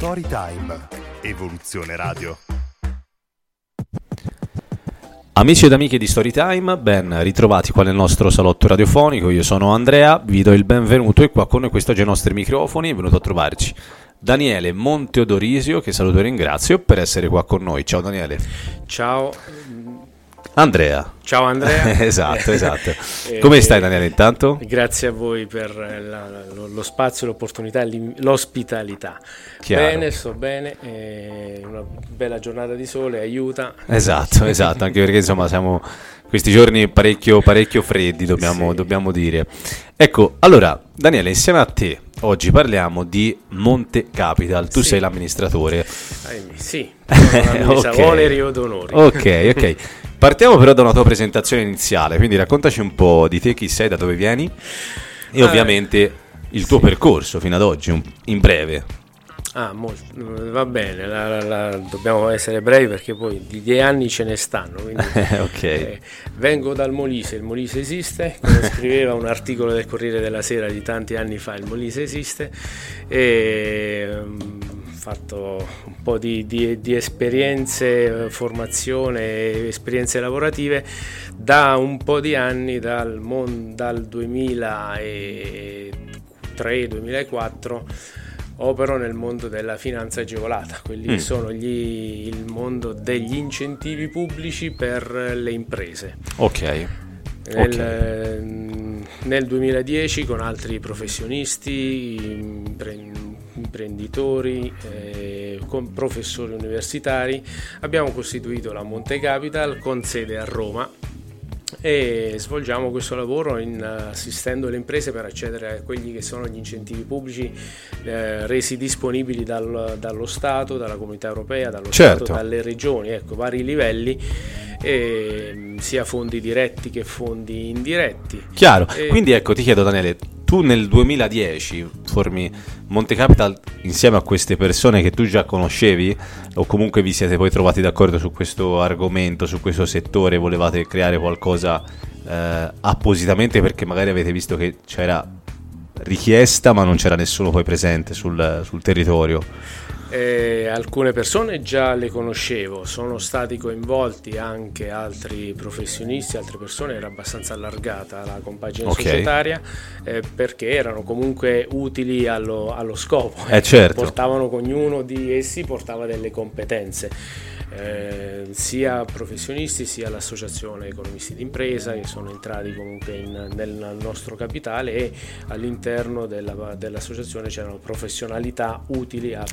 Storytime. Evoluzione Radio. Amici ed amiche di Storytime, ben ritrovati qua nel nostro salotto radiofonico. Io sono Andrea, vi do il benvenuto e qua con noi quest'oggi ai nostri microfoni è venuto a trovarci Daniele Monteodorisio, che saluto e ringrazio per essere qua con noi. Ciao Daniele. Ciao. Andrea. Ciao Andrea. esatto, esatto. Come stai Daniele intanto? Grazie a voi per la, lo, lo, spazio, l'opportunità, l'ospitalità. Chiaro. Bene, sto bene, eh, una bella giornata di sole aiuta. Esatto, esatto, anche perché insomma siamo questi giorni parecchio, parecchio freddi, dobbiamo, sì. dobbiamo dire. Ecco, allora Daniele, insieme a te oggi parliamo di Monte Capital, tu Sì. sei l'amministratore. Sì, sono Ok. oneri ed onori. Ok, ok. Partiamo però da una tua presentazione iniziale, quindi raccontaci un po' di te, chi sei, da dove vieni e Ah, ovviamente il tuo percorso fino ad oggi, in breve. Ah, molto, va bene, la- la- la- dobbiamo essere brevi perché poi di di anni ce ne stanno. quindi, ok. eh, vengo dal Molise, il Molise esiste, come scriveva un articolo del Corriere della Sera di tanti anni fa, il Molise esiste e mm, ho fatto un po' di, di- di esperienze, eh, formazione, esperienze lavorative da un po' di anni, dal, mon- dal 2003-2004 opero nel mondo della finanza agevolata, quelli Mm. sono gli- il mondo degli incentivi pubblici per le imprese. Ok. Nel, Ok. ehm, nel 2010 con altri professionisti, impre- imprenditori, eh, con professori universitari abbiamo costituito la Monte Capital con sede a Roma e svolgiamo questo lavoro in, assistendo le imprese per accedere a quelli che sono gli incentivi pubblici eh, resi disponibili dal- dallo Stato, dalla Comunità Europea, dallo Certo. Stato, dalle regioni, ecco, vari livelli, e, sia fondi diretti che fondi indiretti. Chiaro. E- Quindi ecco, ti chiedo Daniele, tu nel 2010 formi Monte Capital insieme a queste persone che tu già conoscevi o comunque vi siete poi trovati d'accordo su questo argomento, su questo settore, volevate creare qualcosa eh, appositamente perché magari avete visto che c'era richiesta ma non c'era nessuno poi presente sul, sul territorio. Eh, alcune persone già le conoscevo, sono stati coinvolti anche altri professionisti, altre persone, era abbastanza allargata la compagine Ok. societaria eh, perché erano comunque utili allo, allo scopo, Eh, certo. portavano ognuno di essi portava delle competenze. eh, sia professionisti sia l'associazione economisti d'impresa che sono entrati comunque in- nel nostro capitale e all'interno della- dell'associazione c'erano professionalità utili a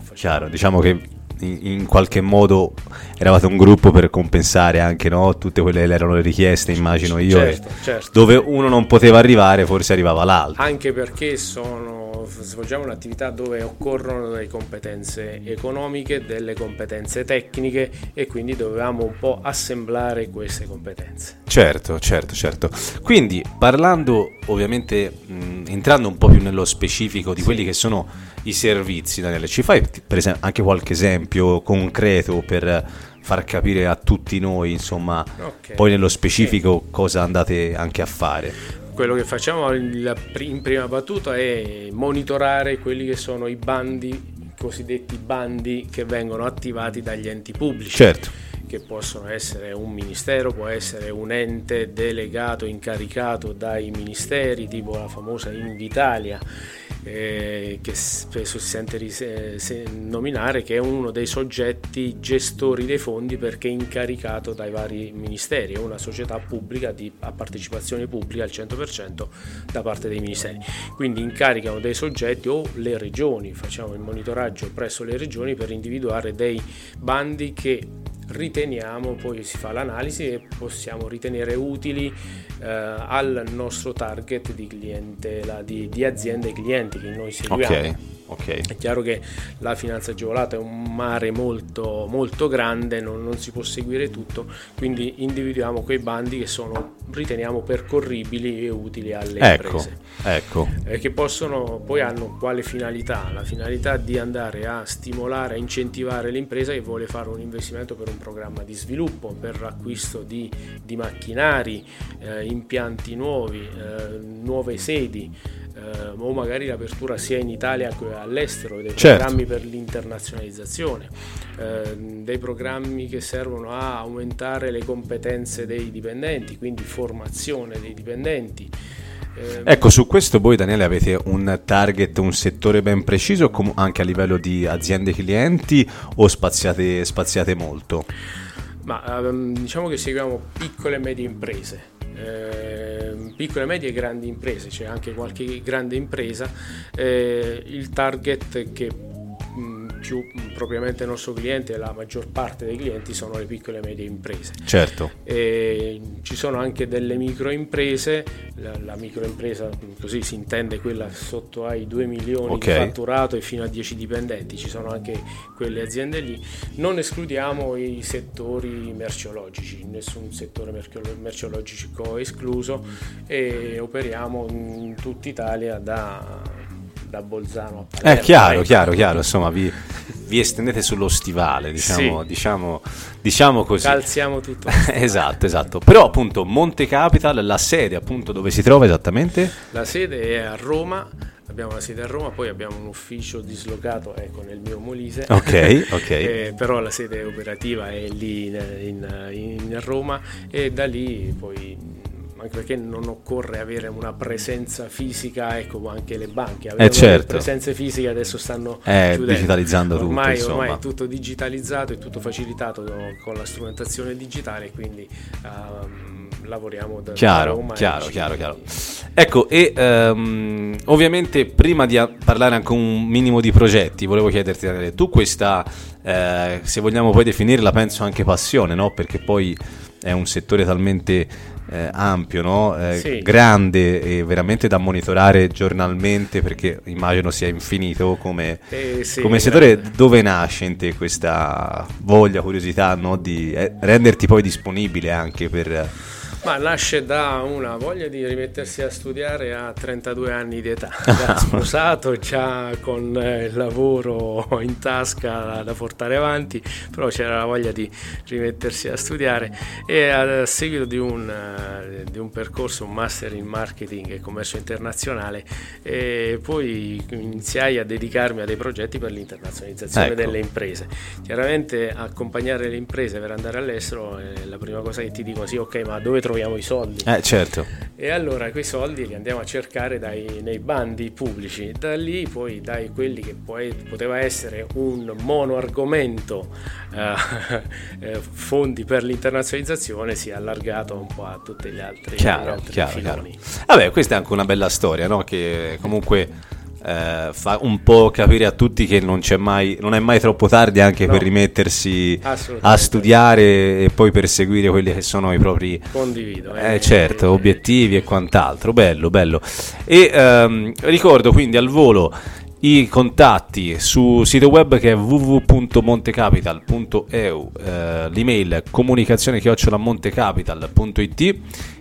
chiaro, chiaro. Diciamo che in, in qualche modo eravate un gruppo per compensare anche no, tutte quelle che erano le richieste, immagino io. Certo, certo. Dove uno non poteva arrivare, forse arrivava l'altro. Anche perché sono facciamo, svolgiamo un'attività dove occorrono delle competenze economiche, delle competenze tecniche e quindi dovevamo un po' assemblare queste competenze. Certo, certo, certo. Quindi parlando ovviamente mh, entrando un po' più nello specifico di sì. quelli che sono i servizi, Daniele, ci fai per esempio anche qualche esempio concreto per far capire a tutti noi, insomma, okay. poi nello specifico sì. cosa andate anche a fare? Quello che facciamo in prima battuta è monitorare quelli che sono i bandi, i cosiddetti bandi che vengono attivati dagli enti pubblici. Certo che possono essere un ministero, può essere un ente delegato, incaricato dai ministeri, tipo la famosa Invitalia, eh, che spesso si sente rise- nominare, che è uno dei soggetti gestori dei fondi perché è incaricato dai vari ministeri, è una società pubblica di, a partecipazione pubblica al 100% da parte dei ministeri. Quindi incaricano dei soggetti o le regioni, facciamo il monitoraggio presso le regioni per individuare dei bandi che riteniamo, poi si fa l'analisi e possiamo ritenere utili eh, al nostro target di cliente, di, di aziende e clienti che noi seguiamo. Okay. Okay. È chiaro che la finanza agevolata è un mare molto, molto grande, non, non, si può seguire tutto, quindi individuiamo quei bandi che sono, riteniamo percorribili e utili alle ecco, imprese. Ecco. Eh, che possono, poi hanno quale finalità? La finalità di andare a stimolare, a incentivare l'impresa che vuole fare un investimento per un programma di sviluppo, per acquisto di, di macchinari, eh, impianti nuovi, eh, nuove sedi eh, o magari l'apertura sia in Italia che all'estero, dei certo. programmi per l'internazionalizzazione, eh, dei programmi che servono a aumentare le competenze dei dipendenti, quindi formazione dei dipendenti. Eh, ecco, su questo voi Daniele avete un target, un settore ben preciso anche a livello di aziende clienti o spaziate, spaziate molto? Ma ehm, diciamo che seguiamo piccole e medie imprese eh, piccole, medie e grandi imprese, c'è anche qualche grande impresa, eh, il target che più propriamente il nostro cliente, la maggior parte dei clienti sono le piccole e medie imprese. Certo. E ci sono anche delle microimprese, la, la microimpresa così si intende quella sotto ai 2 milioni okay. di fatturato e fino a 10 dipendenti, ci sono anche quelle aziende lì. Non escludiamo i settori merceologici, nessun settore merceologico escluso e operiamo in tutta Italia da da Bolzano a Palermo. Eh, chiaro, ecco. chiaro, chiaro, insomma, vi, vi, estendete sullo stivale, diciamo, sì. diciamo, diciamo così. Calziamo tutto. esatto, esatto. Però appunto Monte Capital, la sede appunto dove si trova esattamente? La sede è a Roma, abbiamo la sede a Roma, poi abbiamo un ufficio dislocato ecco, nel mio Molise, ok, ok. eh, però la sede operativa è lì in, in, in Roma e da lì poi anche perché non occorre avere una presenza fisica, ecco anche le banche avevano eh certo. presenze fisiche adesso stanno eh, digitalizzando ormai, tutto. Ormai è tutto digitalizzato, è tutto facilitato con la strumentazione digitale, quindi um, lavoriamo da chiaro, Roma chiaro, chiaro, chiaro. Ecco, e um, ovviamente prima di parlare anche un minimo di progetti, volevo chiederti, tu questa, eh, se vogliamo poi definirla, penso anche passione, no? Perché poi è un settore talmente eh, ampio, no? eh, sì. grande e veramente da monitorare giornalmente perché immagino sia infinito come, eh, sì, come settore. Dove nasce in te questa voglia, curiosità no? di eh, renderti poi disponibile anche per ma nasce da una voglia di rimettersi a studiare a 32 anni di età, già sposato, già con eh, il lavoro in tasca da portare avanti, però c'era la voglia di rimettersi a studiare e a seguito di un, eh, di un percorso, un master in marketing e commercio internazionale, e poi iniziai a dedicarmi a dei progetti per l'internazionalizzazione ecco. delle imprese. Chiaramente accompagnare le imprese per andare all'estero è la prima cosa che ti dico, sì ok, ma dove trovo troviamo i soldi. Eh, certo. E allora quei soldi li andiamo a cercare dai, nei bandi pubblici. Da lì poi dai quelli che poi poteva essere un mono argomento eh, eh, fondi per l'internazionalizzazione si è allargato un po' a tutti gli altri, chiaro, gli altri chiaro, chiaro. Vabbè, questa è anche una bella storia, no? Che comunque eh, fa un po' capire a tutti che non, c'è mai, non è mai troppo tardi anche No. per rimettersi a studiare e poi perseguire quelli che sono i propri Condivido. eh, certo, obiettivi e quant'altro, bello, bello. E ehm, ricordo quindi al volo i contatti su sito web che è www.montecapital.eu, eh, l'email comunicazione montecapital.it,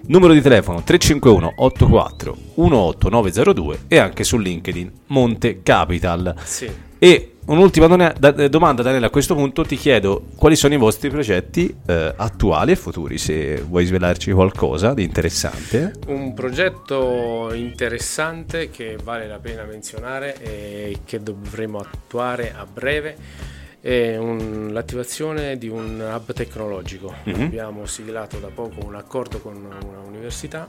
numero di telefono 351 84 18902 e anche su LinkedIn Monte Capital. Sì. E un'ultima eh, domanda, Daniele, a questo punto ti chiedo quali sono i vostri progetti eh, attuali e futuri, se vuoi svelarci qualcosa di interessante. Un progetto interessante che vale la pena menzionare e che dovremo attuare a breve è un- l'attivazione di un hub tecnologico. Mhm. Abbiamo siglato da poco un accordo con una università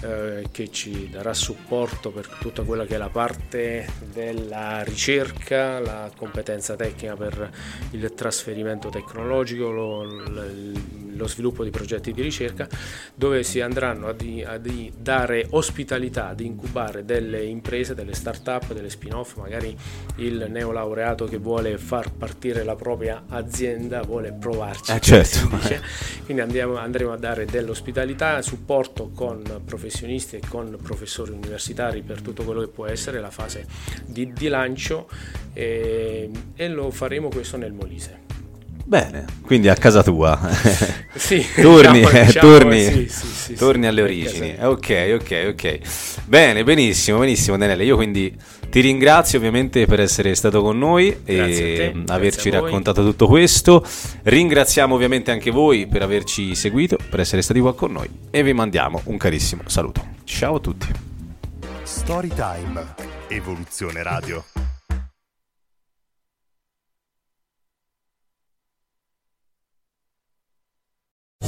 eh, che ci darà supporto per tutta quella che è la parte della ricerca, la competenza tecnica per il trasferimento tecnologico, lo, lo sviluppo di progetti di ricerca, dove si andranno a, di- a di dare ospitalità, ad incubare delle imprese, delle start-up, delle spin-off, magari il neolaureato che vuole far partire la propria azienda, vuole provarci. Eh, certo. Quindi andiamo- andremo a dare dell'ospitalità, supporto con professionisti e con professori universitari per tutto quello che può essere la fase di, di lancio e, e lo faremo questo nel Molise. Bene, quindi a casa tua. Sì, torni, diciamo- eh, diciamo, torni, sì, sì, sì, torni sì, alle origini. Ok, ok, ok. Bene, benissimo, benissimo Daniele. Io quindi ti ringrazio ovviamente per essere stato con noi Grazie e te, averci raccontato tutto questo. Ringraziamo ovviamente anche voi per averci seguito, per essere stati qua con noi e vi mandiamo un carissimo saluto. Ciao a tutti. Storytime. Evoluzione Radio.